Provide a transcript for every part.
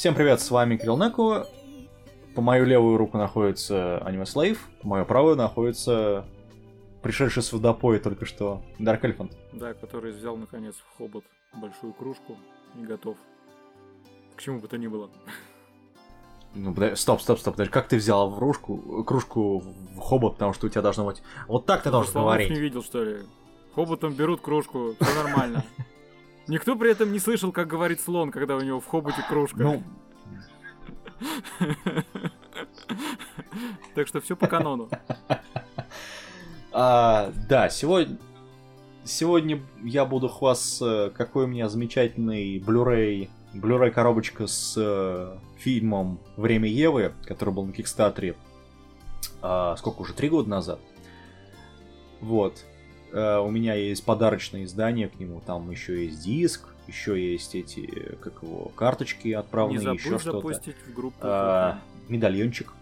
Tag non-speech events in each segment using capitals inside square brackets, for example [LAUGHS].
Всем привет, с вами Кирилл Неку. По мою левую руку находится Аниме Слейв, по мою правую находится пришедший с водопоя только что Дарк Эльфант. Да, который взял наконец в хобот большую кружку и готов. К чему бы то ни было. Ну, подожди, стоп, стоп, стоп, подожди, как ты взял в кружку, кружку в хобот, потому что у тебя должно быть... Вот так ты должен говорить. не видел, что ли? Хоботом берут кружку, все нормально. [LAUGHS] Никто при этом не слышал, как говорит слон, когда у него в хоботе кружка. Ну, Так что все по канону. а, да, сегодня... Сегодня я буду хвастаться, какой у меня замечательный Blu-ray, Blu-ray коробочка с э, фильмом «Время Евы», который был на Кикстатере, а, сколько уже, три года назад. Вот. Э, у меня есть подарочное издание к нему, там еще есть диск, еще есть эти, как его, карточки Не отправленные, забудь еще что-то. запустить в группу. А, медальончик.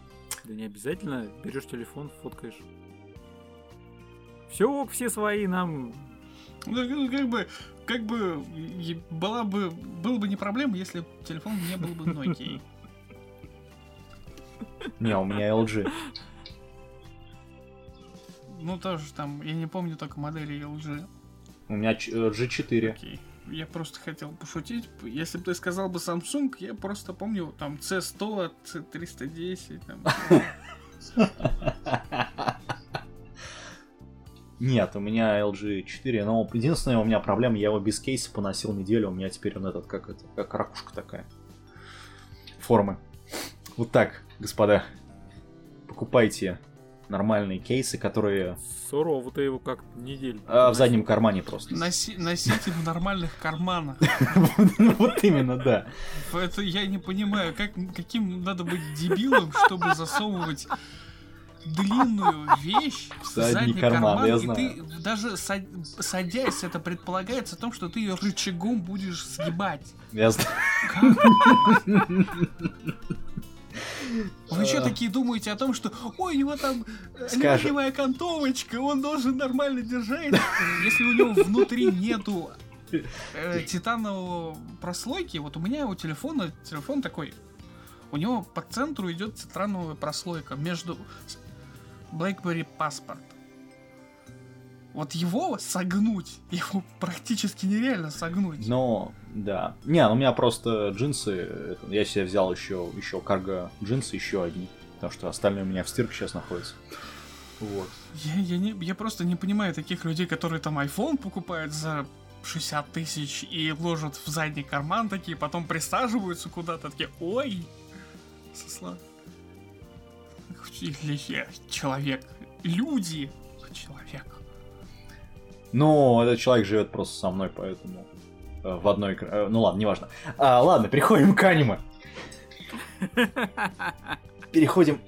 Да не обязательно. Берешь телефон, фоткаешь. Все, все свои нам. Ну, ну, как бы, как бы, была бы, было бы не проблема, если телефон не был бы Nokia. [LAUGHS] Не, у меня LG. Ну, тоже там, я не помню только модели LG. У меня э, G4. Окей. Я просто хотел пошутить. Если бы ты сказал бы Samsung, я просто помню там C100, C310. Там. Нет, у меня LG 4, но единственная у меня проблема, я его без кейса поносил неделю, у меня теперь он этот, как это, как ракушка такая. Формы. Вот так, господа. Покупайте нормальные кейсы, которые Сурово ты его как неделю. а, в заднем кармане просто. Носи- носите в нормальных карманах. [LAUGHS] Вот именно, да. Это я не понимаю, как, каким надо быть дебилом, чтобы засовывать длинную вещь в задний задний, карман, карман, я и знаю. ты даже са- садясь, это предполагается о том, что ты ее рычагом будешь сгибать. Я знаю. [LAUGHS] Вы что А. такие думаете о том, что ой, у него там э, алюминиевая окантовочка, он должен нормально держать, если у него внутри нету э, титанового прослойки, вот у меня у телефона телефон такой, у него по центру идет титановая прослойка между BlackBerry паспорт. Вот его согнуть, его практически нереально согнуть. Но, да. Не, ну у меня просто джинсы, я себе взял еще, еще карго джинсы, еще одни. Потому что остальные у меня в стирке сейчас находятся. Вот. Я, я, не, я просто не понимаю таких людей, которые там iPhone покупают за 60 тысяч и ложат в задний карман такие, потом присаживаются куда-то, такие, ой, сосла. Или я человек, люди, человек. Ну, этот человек живет просто со мной, поэтому в одной... э, ну ладно, неважно. А, ладно, переходим к аниме. Переходим...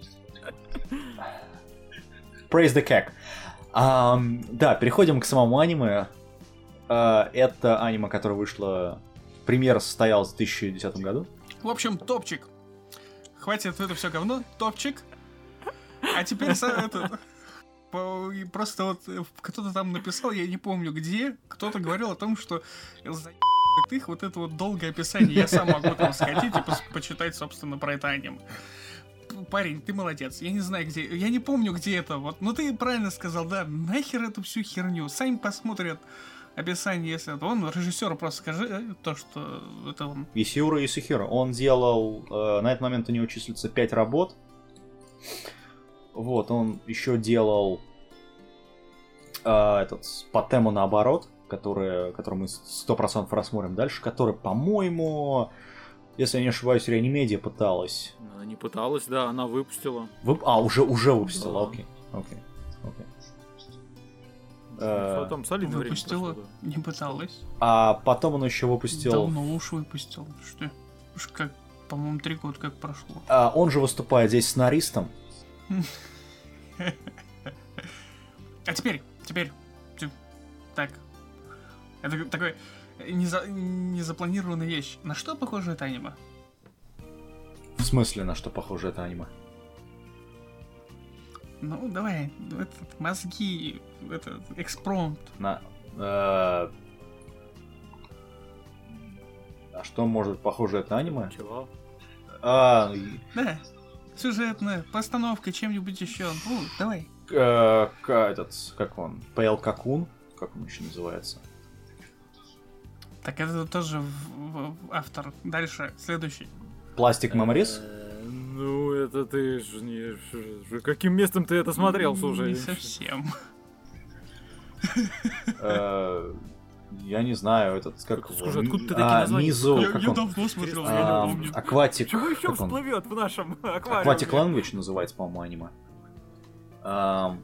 Praise the Cack. Ам, да, переходим к самому аниме. А, это аниме, которое вышло... Премьера состоялась в 2010 году. В общем, топчик. Хватит это все говно, топчик. А теперь это, просто вот э, кто-то там написал, я не помню где, кто-то говорил о том, что их вот это вот долгое описание, я сам могу там скатить и почитать, собственно, про это аниме. Парень, ты молодец. Я не знаю, где. Я не помню, где это. Вот. Ну ты правильно сказал, да, нахер эту всю херню. Сами посмотрят описание, если это. Он режиссеру просто скажи э, то, что это он. Исиура Исухиро. Он делал... э, на этот момент у него числится 5 работ. Вот, он еще делал э, этот по тему наоборот, который, который мы 100% рассмотрим дальше, который, по-моему, если я не ошибаюсь, Реанимедия пыталась. Она не пыталась, да, она выпустила. Вып- А, уже, уже выпустила, Да. окей. Окей. окей. Что там солидное время Выпустила, прошло, не пыталась. А потом он еще выпустил... Давно уж выпустил. Что? Уж как, по-моему, три года как прошло. а, он же выступает здесь сценаристом. [LAUGHS] А теперь, теперь, так. Это такой неза- незапланированная вещь. На что похоже это аниме? В смысле, на что похоже это аниме? Ну, давай, этот, мозги, этот, экспромт. На... э, А что может похоже это аниме? Чего? А, Да. Сюжетная, постановка, чем-нибудь еще. Ну, давай. э, к- этот, как он, Пейл Какун, как он еще называется? Так это тоже в- в- автор. Дальше, следующий. Пластик Меморис? Э, Ну, это ты ж не... Каким местом ты это смотрел, слушай? Не совсем. Э, Я не знаю, этот, как? Слушай, откуда ты А, такие названия? Мизу, Я, как я он? давно смотрел, А, я А, не помню. Акватик, Чего еще всплывет в нашем аквариуме? Aquatic Language называется, по-моему, аниме.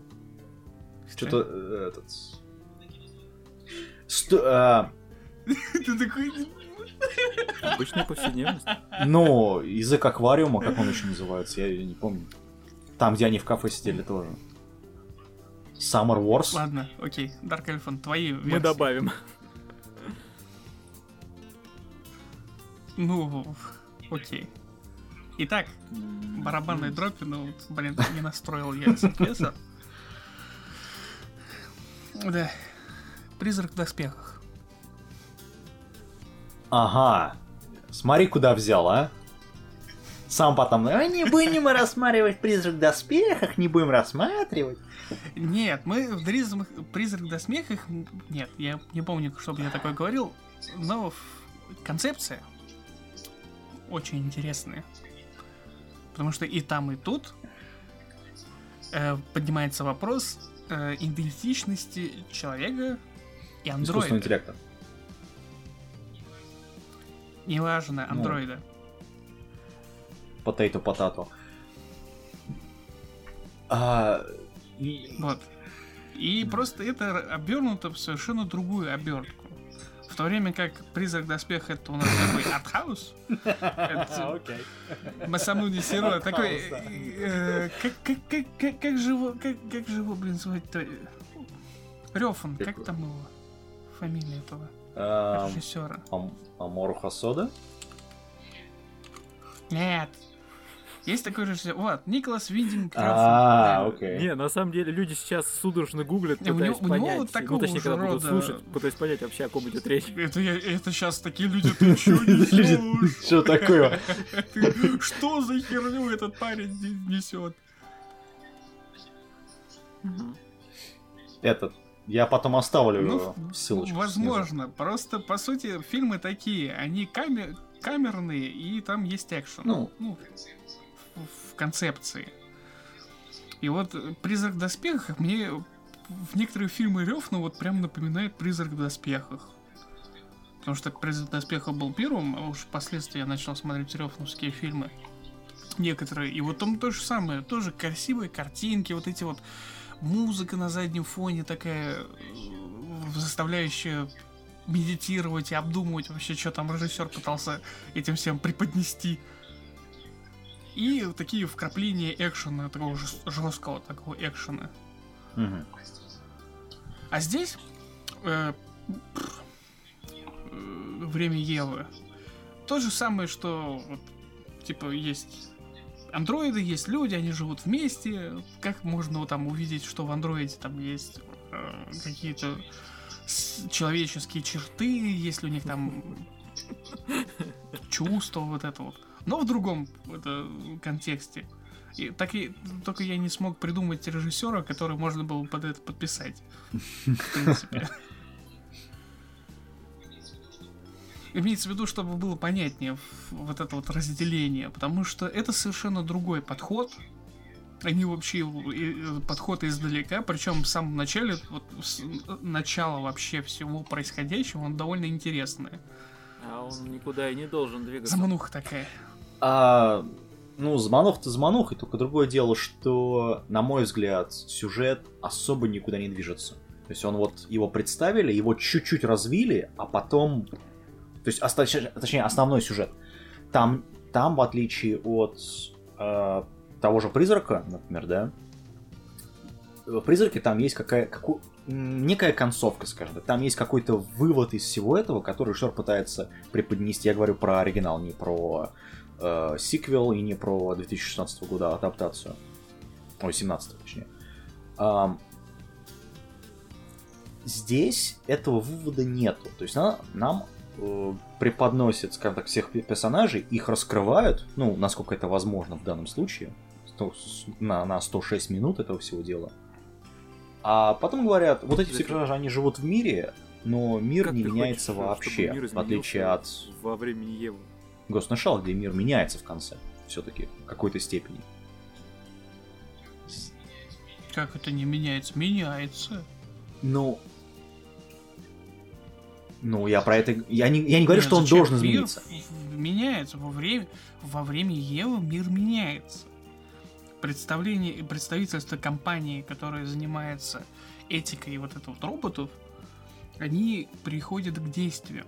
Что-то э, этот... Сто- а, Ты такой... [LAUGHS] Обычная повседневность. Ну, язык аквариума, как он еще называется, я не помню. Там, где они в кафе сидели тоже. Summer Wars. Ладно, окей. Dark Elephant, твои Мы версии. добавим. Ну, окей. Итак, барабанной дропи, ну, вот, блин, не настроил я синтеза. [LAUGHS] Да. Призрак в доспехах. Ага. Смотри, куда взял, а? Сам потом, «А, не будем рассматривать призрак в доспехах, не будем рассматривать. Нет, мы в призрак в доспехах... Нет, я не помню, чтобы я такое говорил, но концепция очень интересная. Потому что и там, и тут э, поднимается вопрос э, идентичности человека и Искусственного андроида. интеллекта. Неважно, Ну. андроида. Potato Potato. А, Вот. И просто это обернуто в совершенно другую обертку. В то время как призрак доспех это у нас такой [LAUGHS] артхаус. Это [LAUGHS] Масамуни Сиро такой. э, Как как же его как же его блин звать-то? Рёфан, как там его фамилия этого режиссера? Ам- Амору Хасода? Нет. Есть такой режиссер. Вот, Николас Виндинг А, окей. Не, на самом деле люди сейчас судорожно гуглят, Не, у пытаясь него- у него понять. ну, точнее, же когда будут рода- слушать, пытаясь понять вообще, о ком идет речь. Это, сейчас такие люди, ты [LAUGHS] чё несёшь? Что такое? Что за херню этот парень здесь несет? Этот. Я потом оставлю Ну, ссылочку. Возможно. Просто, по сути, фильмы такие, они каме- камерные, и там есть экшен. Ну. в, в концепции. И вот «Призрак в доспехах» мне в некоторые фильмы Рёфна вот прям напоминает «Призрак в доспехах». Потому что «Призрак в доспехах» был первым, а уж впоследствии я начал смотреть рёфновские фильмы. Некоторые. И вот там то же самое. Тоже красивые картинки, вот эти вот музыка на заднем фоне такая, э, заставляющая медитировать и обдумывать вообще, что там режиссер пытался этим всем преподнести. И такие вкрапления экшена, такого жесткого такого экшена. Мгм. А здесь э, э, время Евы. То же самое, что вот, типа есть андроиды, есть люди, они живут вместе. Как можно там увидеть, что в андроиде там есть э, какие-то человеческие черты, если у них там [LAUGHS] чувства, вот это вот. Но в другом это, контексте. И так и только я не смог придумать режиссера, который можно было под это подписать. В [LAUGHS] принципе. Имеется в виду, чтобы было понятнее вот это вот разделение, потому что это совершенно другой подход. Они вообще э, подход издалека, причем в самом начале, вот с- начало вообще всего происходящего, он довольно интересное. А он никуда и не должен двигаться. Замануха такая. А, ну, заманух-то заманухой, только другое дело, что, на мой взгляд, сюжет особо никуда не движется. То есть он вот его представили, его чуть-чуть развили, а потом... То есть, точнее, основной сюжет. Там, там в отличие от э, того же призрака, например, да, в призраке там есть какая, каку- некая концовка, скажем так. Там есть какой-то вывод из всего этого, который режиссер пытается преподнести. Я говорю про оригинал, не про э, сиквел и не про 2016 года адаптацию. Ой, 17 точнее. Ам, здесь этого вывода нету. То есть на- нам э, преподносят, скажем так, всех персонажей, их раскрывают, ну, насколько это возможно в данном случае, 100, на, на 106 минут этого всего дела. А потом говорят, вот эти все персонажи, они живут в мире, но мир Как не меняется хочешь, вообще, мир в отличие от Во времени Евы. The Shell, где мир меняется в конце, все-таки, в какой-то степени. Как это не меняется? Меняется. Ну, ну, я про это... Я не, я не говорю, Нет, что он зачем? должен Мир измениться. меняется. Во время, во время Евы мир меняется. Представление, представительство компании, которая занимается этикой вот этого вот роботов, они приходят к действию.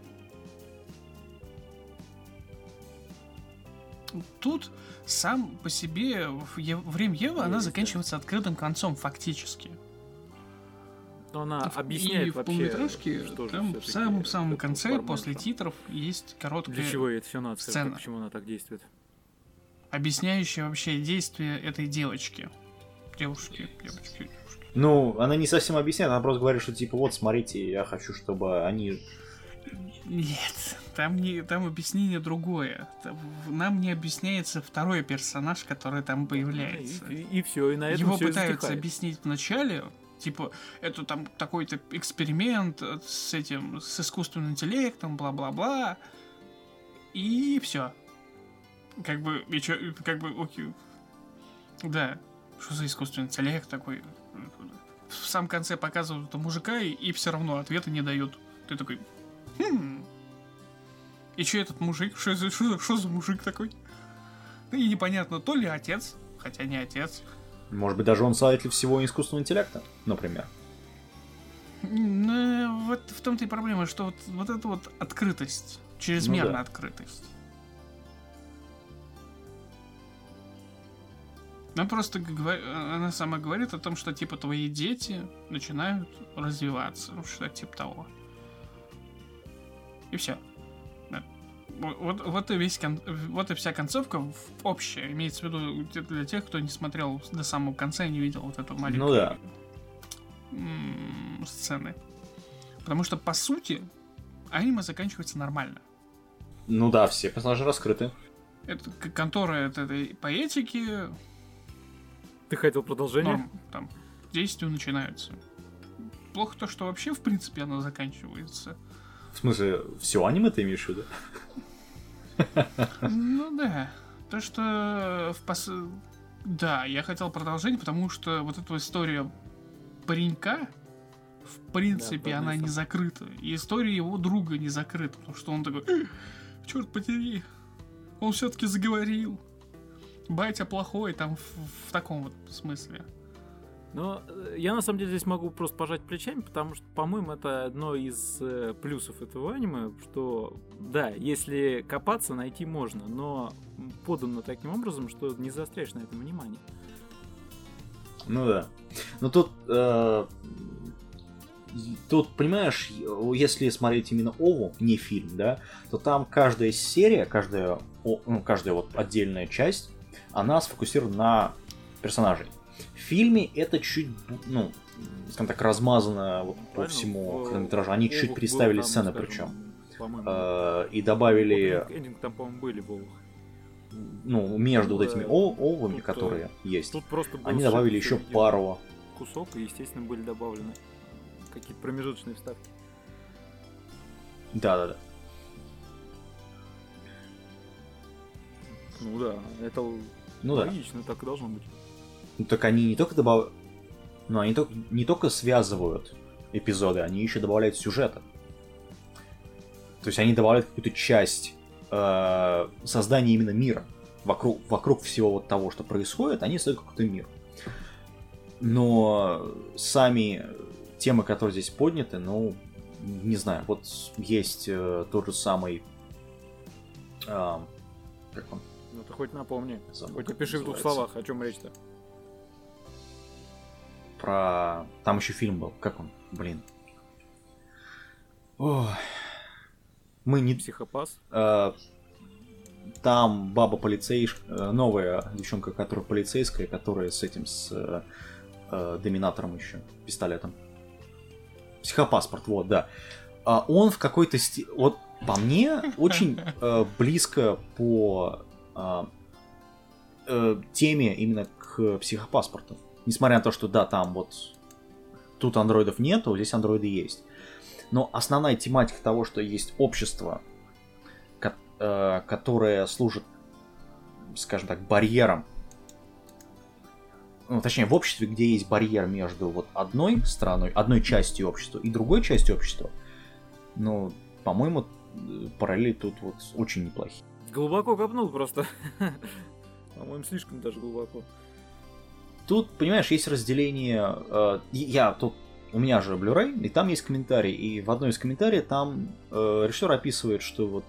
Тут сам по себе время Евы она заканчивается открытым концом фактически. Но она В- объясняет и в вообще, полнометражке что же там в всё-таки самом-самом это конце, Бармен после там. титров, есть короткая, Для чего это все надо? сцена. Почему она так действует? объясняющая вообще действие этой девочки. Девушки, девочки, девушки. Ну, она не совсем объясняет, она просто говорит, что типа, вот, смотрите, я хочу, чтобы они... Нет, там, не, там объяснение другое. Там в- Нам не объясняется второй персонаж, который там появляется. И, все, и на этом Его всё и пытаются затихает. объяснить вначале, типа, это там такой-то эксперимент э, с этим, с искусственным интеллектом, бла-бла-бла. И все. Как бы, и чё, как бы, окей. Да, что за искусственный интеллект такой? В самом конце показывают этого мужика, и, и все равно ответа не дают. Ты такой, хм. И что этот мужик? Что за, за- что за мужик такой? Ну и непонятно, то ли отец, хотя не отец, Может быть, даже он создатель всего искусственного интеллекта, например. Ну, вот в том-то и проблема, что вот, вот эта вот открытость, чрезмерная Ну да. открытость. Она просто она сама говорит о том, что типа твои дети начинают развиваться, ну, что типа того. И все. Вот, вот и весь кон- вот и вся концовка общая. Имеется в виду для- тех, кто не смотрел до самого конца и не видел вот эту маленькую Ну да. сцены. Потому что, по сути, аниме заканчивается нормально. Ну да, все персонажи раскрыты. Это контора от этой поэтики, Ты хотел продолжение? норм, там, действия начинаются. Плохо то, что вообще, в принципе, оно заканчивается. В смысле, все аниме ты имеешь в виду? Ну да. То, что в пос... Да, я хотел продолжение, потому что вот эта история паренька, в принципе, Да, она не закрыта. И история его друга не закрыта, потому что он такой, черт подери, он все-таки заговорил. Батя плохой, там в, в таком вот смысле. Но э, я на самом деле здесь могу просто пожать плечами, потому что, по-моему, это одно из э, плюсов этого аниме, что да, если копаться, найти можно, но подано таким образом, что не заостряешь на этом внимание. Ну да. Но тут... э, Тут, понимаешь, если смотреть именно Ову, не фильм, да, то там каждая серия, каждая, ну, каждая вот отдельная часть, она сфокусирована на персонажей. В фильме это чуть, ну, скажем так, размазано вот по всему хронометражу. Они чуть там, сцены причем. Э, И добавили, там, по-моему, были ну, между вот этими э, овами, э, которые есть, они добавили еще пару кусок, и, естественно, были добавлены какие-то промежуточные вставки. Да-да-да. Ну да, это Ну да. логично, так и должно быть. Ну так они не только добавляют... Ну, они только, не только связывают эпизоды, они еще добавляют сюжета. То есть они добавляют какую-то часть э, создания именно мира. Вокруг, вокруг всего вот того, что происходит, они создают какой-то мир. Но сами темы, которые здесь подняты, ну, не знаю, вот есть э, тот же самый... э, как он? Ну ты хоть напомни. Забыл, Хоть как опиши в двух словах, о чем речь-то. Про... Там еще фильм был. Как он? Блин. Ой. Мы не... Психопас. э, там баба полицейская, новая девчонка, которая полицейская, которая с этим, с э, э, доминатором еще, пистолетом. Психопаспорт, вот, да. А он в какой-то сти... Вот По мне, [LAUGHS] очень э, близко по э, э, теме именно к психопаспорту. Несмотря на то, что да, там вот тут андроидов нету, здесь андроиды есть. Но основная тематика того, что есть общество, э, которое служит, скажем так, барьером ну, точнее, в обществе, где есть барьер между вот одной страной, одной частью общества и другой частью общества, ну, по-моему, параллели тут вот очень неплохие. Глубоко копнул просто. [LAUGHS] По-моему, слишком даже глубоко. Тут, понимаешь, есть разделение. Э, я тут у меня же Blu-ray, и там есть комментарий. И в одной из комментариев там э, режиссер описывает, что вот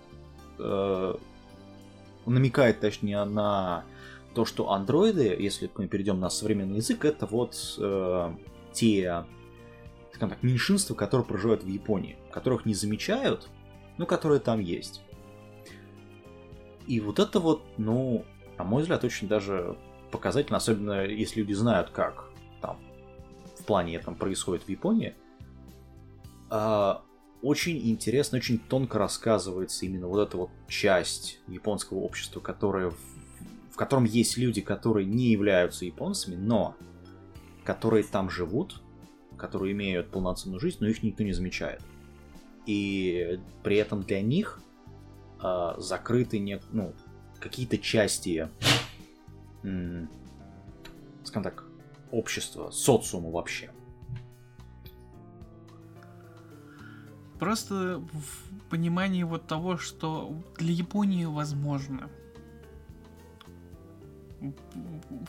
э, намекает, точнее, на то, что андроиды, если мы перейдем на современный язык, это вот э, те, скажем так, меньшинства, которые проживают в Японии, которых не замечают, но которые там есть. И вот это вот, ну, на мой взгляд, очень даже показательно, особенно если люди знают, как там в плане этом происходит в Японии. А, очень интересно, очень тонко рассказывается именно вот эта вот часть японского общества, которая в, в котором есть люди, которые не являются японцами, но которые там живут, которые имеют полноценную жизнь, но их никто не замечает. И при этом для них э, закрыты не, ну, какие-то части, скажем так, общества, социума вообще. Просто в понимании вот того, что для Японии возможно.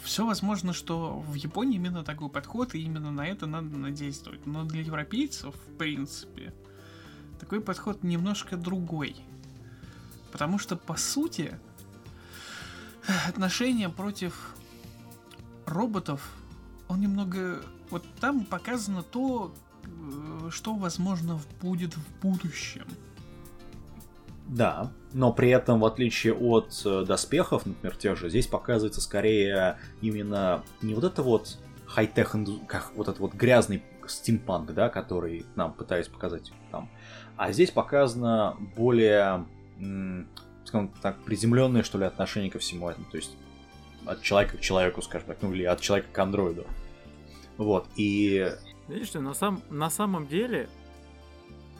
Все возможно, что в Японии именно такой подход, и именно на это надо надействовать. Но для европейцев, в принципе, такой подход немножко другой. Потому что, по сути, отношение против роботов, он немного... Вот там показано то, э, что, возможно, будет в будущем. Да, но при этом, в отличие от э, доспехов, например, тех же, здесь показывается скорее именно не вот это вот хай-тех, как вот этот вот грязный стимпанк, да, который нам пытались показать там, а здесь показано более, скажем так, приземленное, что ли, отношение ко всему этому. То есть от человека к человеку, скажем так, ну или от человека к андроиду. Вот, и... Видишь, на, сам, на самом деле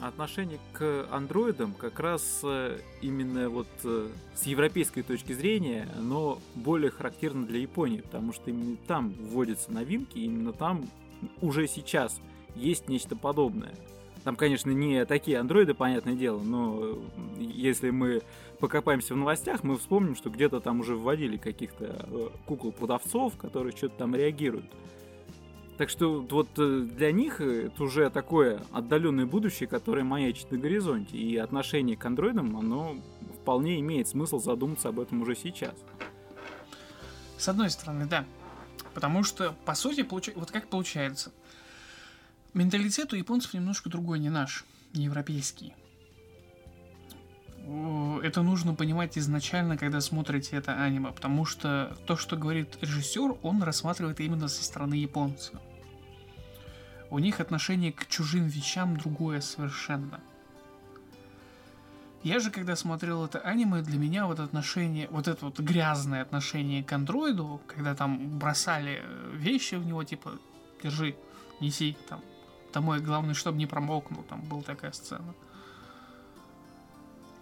отношение к андроидам как раз э, именно вот э, с европейской точки зрения, но более характерно для Японии, потому что именно там вводятся новинки, именно там уже сейчас есть нечто подобное. Там, конечно, не такие андроиды, понятное дело, но если мы покопаемся в новостях, мы вспомним, что где-то там уже вводили каких-то э, кукол-продавцов, которые что-то там реагируют. Так что вот э, для них это уже такое отдаленное будущее, которое маячит на горизонте. И отношение к андроидам, оно вполне имеет смысл задуматься об этом уже сейчас. С одной стороны, да. Потому что, по сути, получ... вот как получается. Менталитет у японцев немножко другой, не наш, не европейский. Это нужно понимать изначально, когда смотрите это аниме, потому что то, что говорит режиссер, он рассматривает именно со стороны японца. У них отношение к чужим вещам другое совершенно. Я же, когда смотрел это аниме, для меня вот отношение, вот это вот грязное отношение к андроиду, когда там бросали вещи в него, типа, держи, неси, там, домой. Главное, чтобы не промокнул. Там была такая сцена.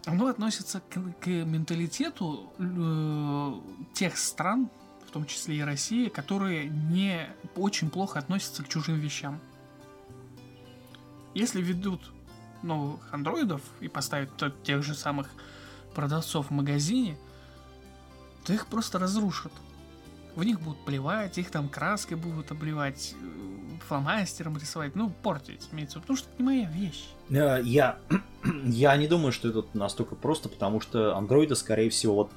Оно относится к, к менталитету э, тех стран, в том числе и России, которые не очень плохо относятся к чужим вещам. Если ведут новых андроидов и поставят тех же самых продавцов в магазине, то их просто разрушат. В них будут плевать, их там краской будут обливать, фломастером рисовать, ну, портить, имеется потому что это не моя вещь. Э, я, я не думаю, что это настолько просто, потому что андроиды, скорее всего, вот,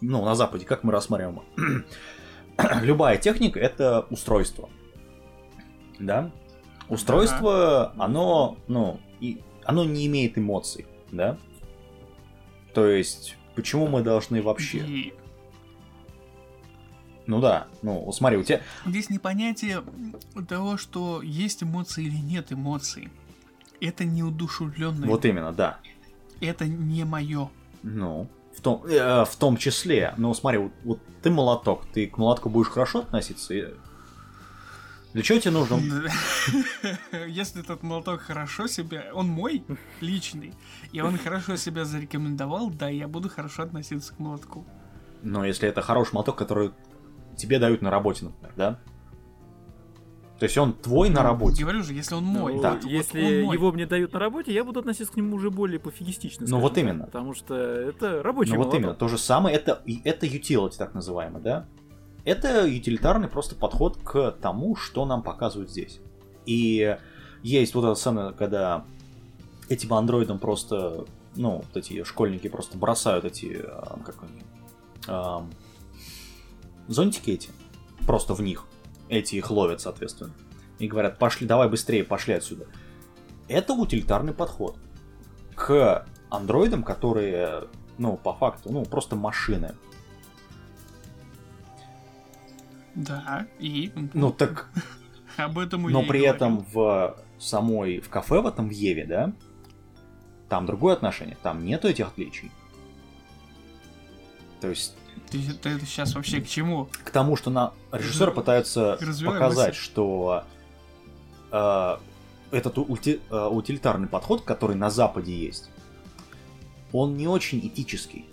ну, на Западе, как мы рассматриваем, [CLEARS THROAT] любая техника — это устройство. Да? Устройство, ага. оно, ну, и, оно не имеет эмоций, да? То есть, почему мы должны вообще... И ну да, ну смотри, у тебя... Здесь не понятие того, что есть эмоции или нет эмоций. Это неудушевленные. Вот именно, да. это не мое. Ну, в том, э, в том числе. Ну, смотри, вот, вот ты молоток, ты к молотку будешь хорошо относиться? И- Для чего тебе нужно? [LAUGHS] Если этот молоток хорошо себя, он мой личный, и он хорошо себя зарекомендовал, да, я буду хорошо относиться к молотку. Но если это хороший молоток, который тебе дают на работе, например, да? То есть он твой на работе. Говорю же, если он мой. Ну, да. вот- вот если он мой. его мне дают на работе, я буду относиться к нему уже более пофигистично. Ну, вот так, именно. Потому что это рабочий Ну вот молоток. именно, то же самое, это, это utility так называемый, да? Это утилитарный просто подход к тому, что нам показывают здесь. И есть вот эта сцена, когда этим андроидам просто, ну, вот эти школьники просто бросают эти, а, как они, ам, зонтики эти, просто в них. Эти их ловят, соответственно. И говорят, пошли, давай быстрее, пошли отсюда. Это утилитарный подход к андроидам, которые, ну, по факту, ну, просто машины. Да, и... Ну, так, [LAUGHS] Об этом но при этом в самой, в кафе в этом, в Еве, да, там другое отношение, там нету этих отличий. То есть, Ты, ты сейчас вообще к чему? к тому, что на режиссеры пытаются показать, что э, этот ульти- э, утилитарный подход, который на Западе есть, он не очень этический.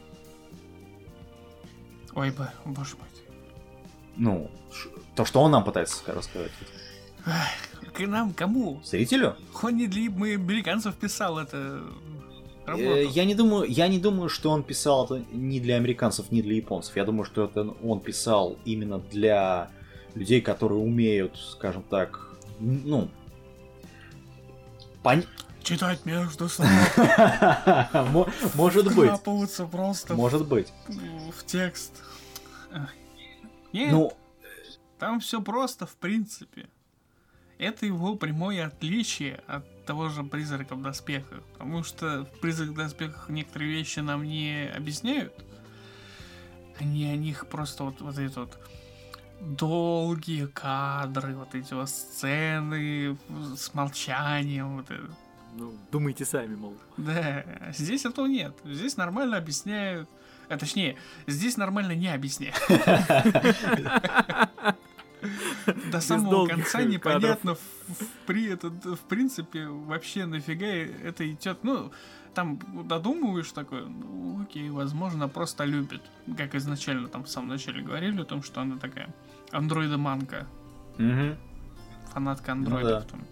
Ой, боже мой. Ну, то, что он нам пытается рассказать. К нам кому? Зрителю? Он не для мы американцев писал это Э, Я не думаю, я не думаю, что он писал это ни для американцев, ни для японцев. Я думаю, что это он писал именно для людей, которые умеют, скажем так, ну, пон- Читать между [LAUGHS] слов, Мо- может быть, просто может быть. в текст. Нет, Ну, там все просто, в принципе. Это его прямое отличие от того же призрака в доспехах. Потому что в призрак в доспехах некоторые вещи нам не объясняют. Они о них просто вот, вот эти вот долгие кадры, вот эти вот сцены с молчанием, вот это. Ну, думайте сами, мол. Да, здесь этого нет. Здесь нормально объясняют. А точнее, здесь нормально не объясняют. [LAUGHS] До самого конца непонятно, в, в при, это, в принципе, вообще нафига это идет. Ну, там додумываешь такое, ну, окей, возможно, просто любит. Как изначально там в самом начале говорили о том, что она такая андроидоманка, мгм. фанатка Ну андроидов. да. там.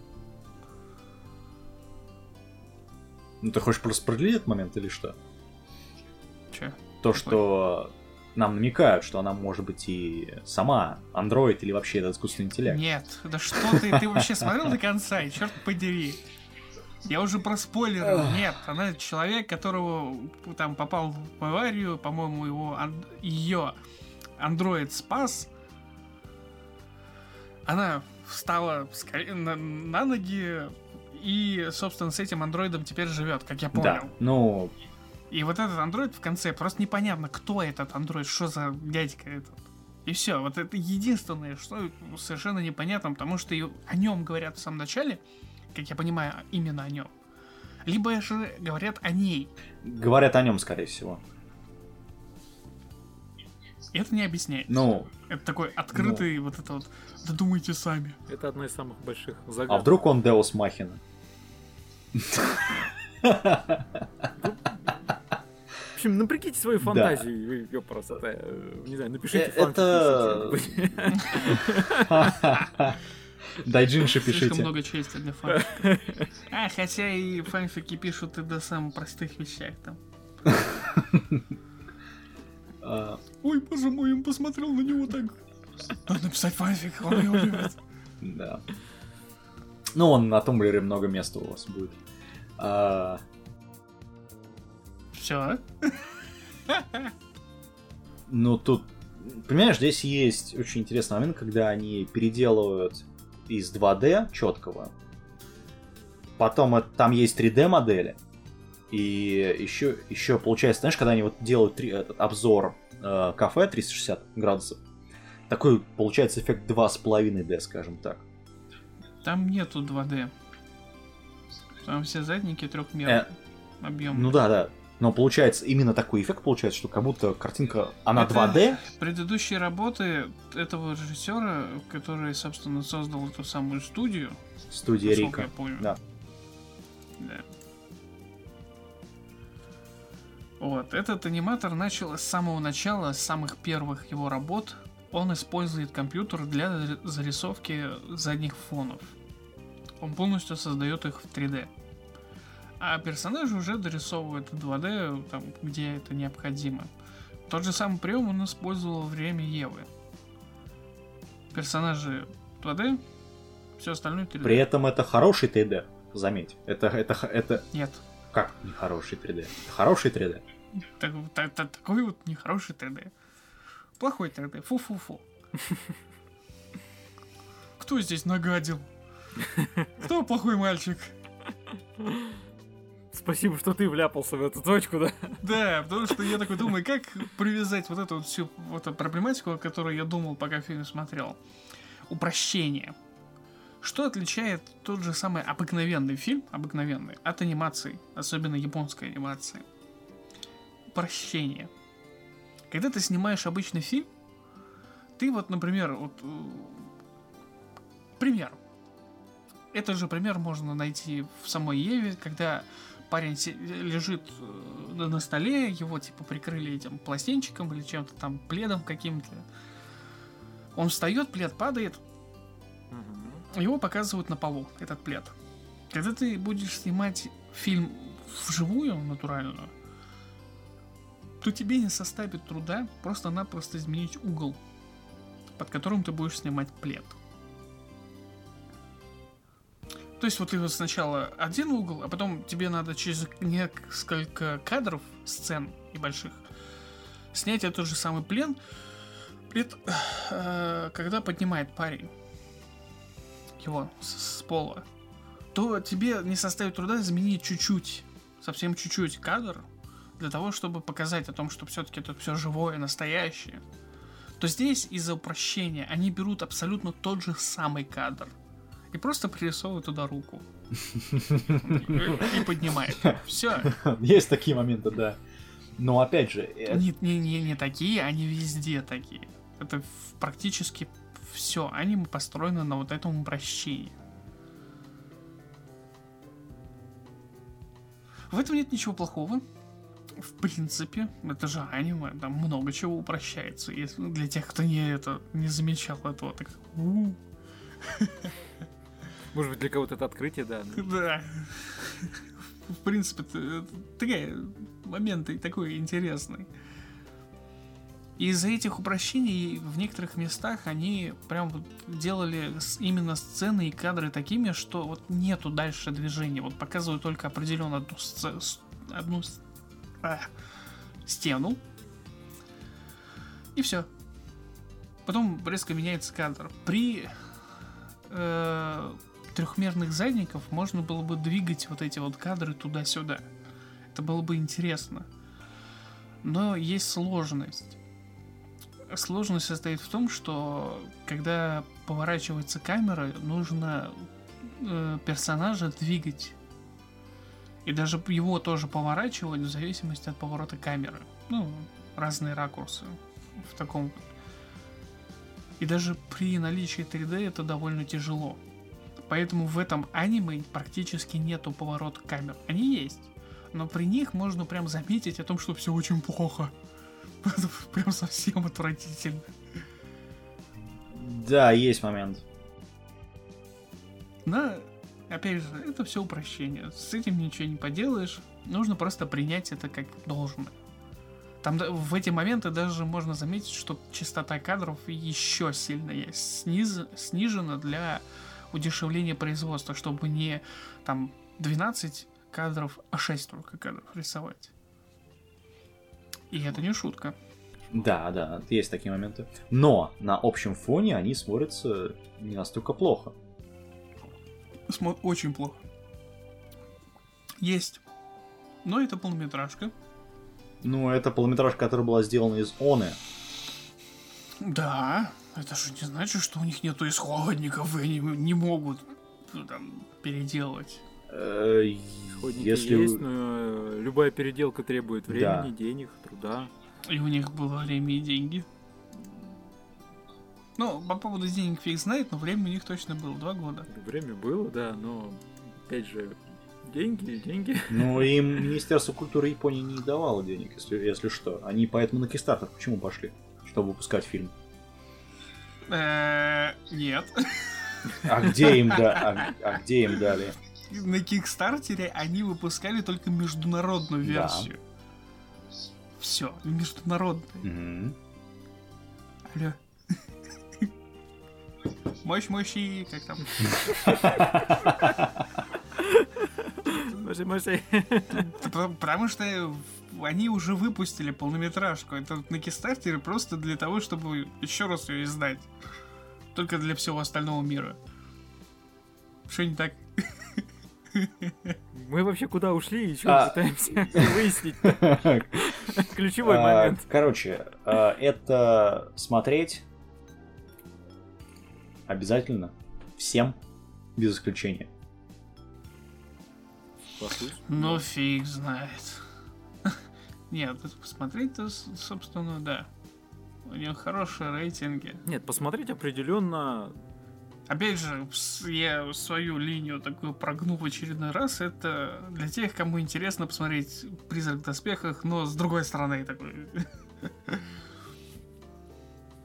Ну, ты хочешь просто продлить этот момент или что? Чё? То, Какой? что нам намекают, что она может быть и сама андроид или вообще это искусственный интеллект. Нет, да что ты, ты вообще смотрел до конца, и черт подери. Я уже проспойлерил. Нет, она человек, которого там попал в аварию, по-моему, его ее андроид спас. Она встала на, на ноги и, собственно, с этим андроидом теперь живет, как я понял. Да, ну, И вот этот андроид в конце просто непонятно, кто этот андроид, что за дядька этот. И все, вот это единственное, что совершенно непонятно, потому что и о нем говорят в самом начале, как я понимаю, именно о нем. Либо же говорят о ней. говорят о нем, скорее всего. Это не объясняет. Ну, Это такой открытый вот это вот. Додумайте сами. Это одна из самых больших а загадок. вдруг он Деус Махина? Общем, напрягите свою фантазию, её просто, э, не знаю, напишите Э, фанфики это-. Дайджинши Слишком пишите. много чести для фанфиков. А, хотя и фанфики пишут и до самых простых вещах там. А, Ой, боже мой, он посмотрел на него так. Надо написать фанфик, он его любит. Да. Ну, он на Tumblr е много места у вас будет. Все. [LAUGHS] Ну, тут, понимаешь, здесь есть очень интересный момент, когда они переделывают из 2D четкого. Потом это- там есть 3D модели. И еще, еще получается, знаешь, когда они вот делают три- этот обзор э, кафе 360 градусов, такой получается эффект 2,5D, скажем так. Там нету 2D. Там все задники трехмерные. Э, объем. Ну да, да. Но получается, именно такой эффект получается, что как будто картинка, она это 2D. Предыдущие работы этого режиссера, который, собственно, создал эту самую студию. Студия Рика. Я помню. Да. да. Вот, этот аниматор начал с самого начала, с самых первых его работ. Он использует компьютер для зарисовки задних фонов. Он полностью создает их в 3D. А персонажи уже дорисовывают в 2D, там, где это необходимо. Тот же самый прием он использовал во время Евы. Персонажи 2D, все остальное 3D. При этом это хороший 3D, заметь. Это, это, это... Нет. Как нехороший 3D? Это хороший 3D. Так, так, так, такой вот нехороший 3D. Плохой 3D. Фу-фу-фу. Кто здесь нагадил? Кто плохой мальчик? Спасибо, что ты вляпался в эту точку, да? Да, потому что я такой думаю, как привязать вот эту вот всю вот эту проблематику, о которой я думал, пока фильм смотрел. Упрощение. Что отличает тот же самый обыкновенный фильм, обыкновенный, от анимации, особенно японской анимации? Упрощение. Когда ты снимаешь обычный фильм, ты вот, например, вот... Э, пример. Этот же пример можно найти в самой Еве, когда парень лежит э, на столе, его типа прикрыли этим пластинчиком или чем-то там, пледом каким-то. Он встает, плед падает, его показывают на полу, этот плед. Когда ты будешь снимать фильм вживую, натуральную, то тебе не составит труда просто-напросто изменить угол, под которым ты будешь снимать плед. То есть вот ты вот сначала один угол, а потом тебе надо через несколько кадров, сцен небольших, снять этот же самый плен, плед, э, когда поднимает парень его с, с пола, то тебе не составит труда изменить чуть-чуть, совсем чуть-чуть кадр, для того, чтобы показать о том, что все-таки это все живое, настоящее. То здесь из-за упрощения они берут абсолютно тот же самый кадр и просто пририсовывают туда руку. И поднимает. Все. Есть такие моменты, да. Но опять же... Не, не, не, не такие, они везде такие. Это практически все аниме построено на вот этом упрощении. В этом нет ничего плохого. В принципе, это же аниме, там много чего упрощается. Если для тех, кто не это не замечал этого, так. Может быть, для кого-то это открытие, да. Да. В принципе, такие моменты такой интересный. Из-за этих упрощений в некоторых местах они прям вот делали именно сцены и кадры такими, что вот нету дальше движения. Вот показывают только определенно одну, сц... одну а, стену. И все. Потом резко меняется кадр. При э, трехмерных задников можно было бы двигать вот эти вот кадры туда-сюда. Это было бы интересно. Но есть сложность сложность состоит в том, что когда поворачивается камера, нужно э, персонажа двигать. И даже его тоже поворачивать в зависимости от поворота камеры. Ну, разные ракурсы в таком. И даже при наличии 3D это довольно тяжело. Поэтому в этом аниме практически нету поворота камер. Они есть. Но при них можно прям заметить о том, что все очень плохо. [LAUGHS] Прям совсем отвратительно. Да, есть момент. Но, опять же, это все упрощение. С этим ничего не поделаешь. Нужно просто принять это как должное. Там в эти моменты даже можно заметить, что частота кадров еще сильно есть. Сниз, снижена для удешевления производства, чтобы не там 12 кадров, а 6 только кадров рисовать. И это не шутка. Да, да, есть такие моменты. Но на общем фоне они смотрятся не настолько плохо. Смо- очень плохо. Есть. Но это полнометражка. Ну, это полнометражка, которая была сделана из Оны. Да, это же не значит, что у них нету исходников, и они не могут ну, там, переделать. Э, Охотники Если есть, но э, любая переделка требует Да. времени, денег, труда. И у них было время и деньги. Ну, по поводу денег фиг знает, но время у них точно было. Два года. Время было, да, но опять же, деньги, деньги. Ну, [LAUGHS] им Министерство культуры Японии не давало денег, если, если что. Они поэтому на Kickstarter почему пошли? Чтобы выпускать фильм. Э, Нет. А где им, да, а, а где им дали? На Кикстартере они выпускали только международную Да. версию. Все, международную. Мгм. Алло. Мощь, мощи, как там? Может, Потому потому что они уже выпустили полнометражку. Это на Кикстартере просто для того, чтобы еще раз ее издать. Только для всего остального мира. Что не так? Мы вообще куда ушли и что А. пытаемся [LAUGHS] выяснить? [LAUGHS] Ключевой А, момент. Короче, а, это смотреть обязательно всем, без исключения. Ну, фиг знает. Нет, посмотреть-то, собственно, да. У него хорошие рейтинги. Нет, посмотреть определенно. Опять же, я свою линию такую прогну в очередной раз. Это для тех, кому интересно посмотреть «Призрак в доспехах», но с другой стороны такой.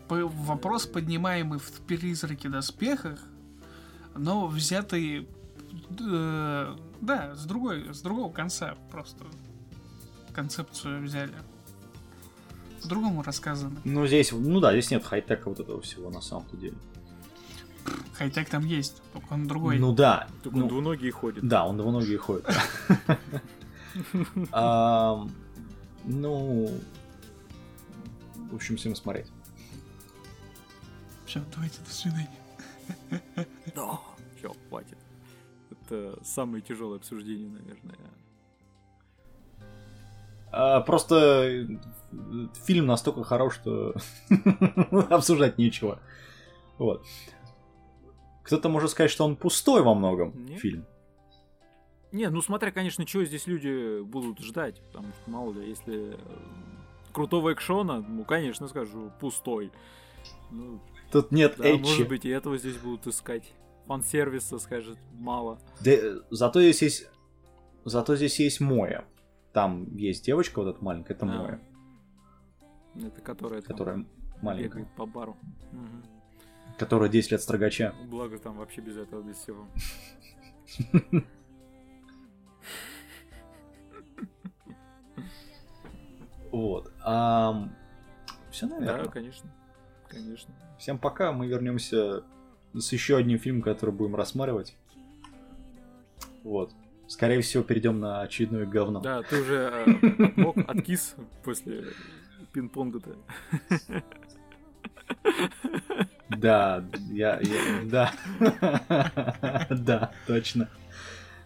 Вопрос, поднимаемый в «Призраке в доспехах», но взятый, э, да, с другой, с другого конца просто концепцию взяли. По-другому рассказано. Ну, здесь, ну да, здесь нет хай-тека вот этого всего на самом-то деле. Хай-тек там есть, только он другой. Ну да. Только ну, он двуногие ходит. Да, он двуногие ходит. [LAUGHS] Ну, в общем, всем смотреть. Все, давайте до свидания. Да. Все, хватит. Это самое тяжелое обсуждение, наверное. А, Просто э, фильм настолько хорош, что [LAUGHS] обсуждать нечего. Вот. Кто-то может сказать, что он пустой во многом, Нет. фильм. Не, ну смотря, конечно, чего здесь люди будут ждать, потому что, мало ли, если э, крутого экшона, ну, конечно, скажу, пустой. Ну, Тут нет да, эдчи. может быть, и этого здесь будут искать. Фан-сервиса, скажет, мало. Да, э, зато здесь есть... Зато здесь есть Моя. Там есть девочка вот эта маленькая, это А, Моя, Это которая, которая маленькая. по бару. Мгм. Которая 10 лет строгача. Благо там вообще без этого, без всего. Вот. Все, Да, наверное. конечно. Конечно. Всем пока. Мы вернемся с еще одним фильмом, который будем рассматривать. Вот. Скорее всего, перейдем на очередное говно. Да, ты уже э, [LAUGHS] отмок, откис после пинг-понга-то. Да, я, я- да, [LAUGHS] да, точно.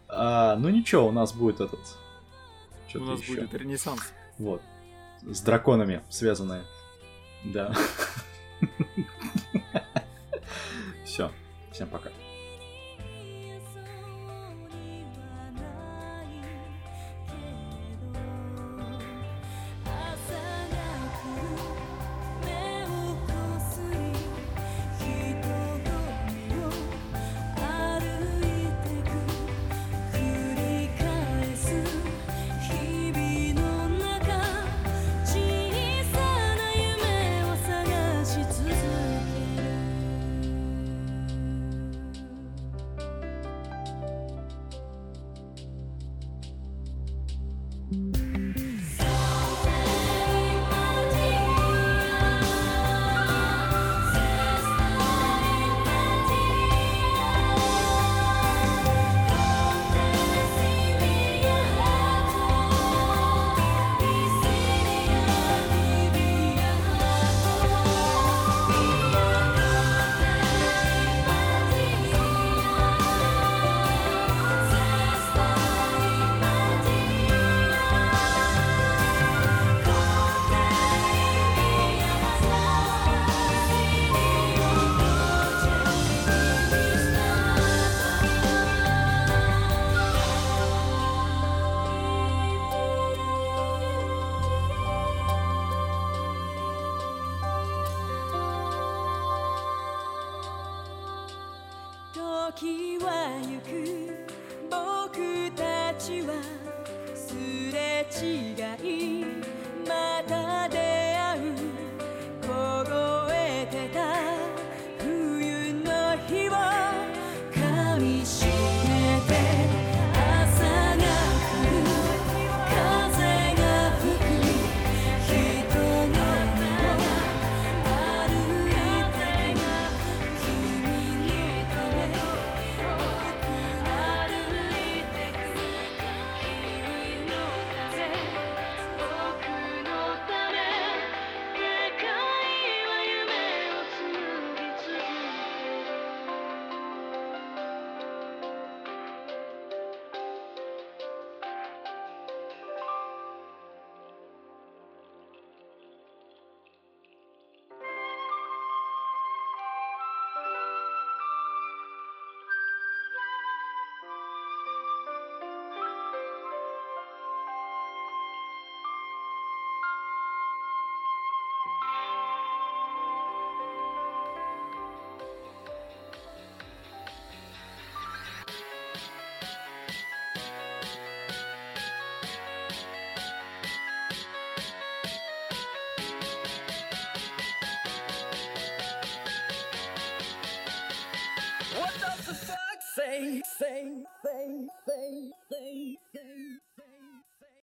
А, ну ничего, у нас будет этот. У нас еще. будет ренессанс. Вот. С драконами связанные. Да. [LAUGHS] Все. Всем пока.「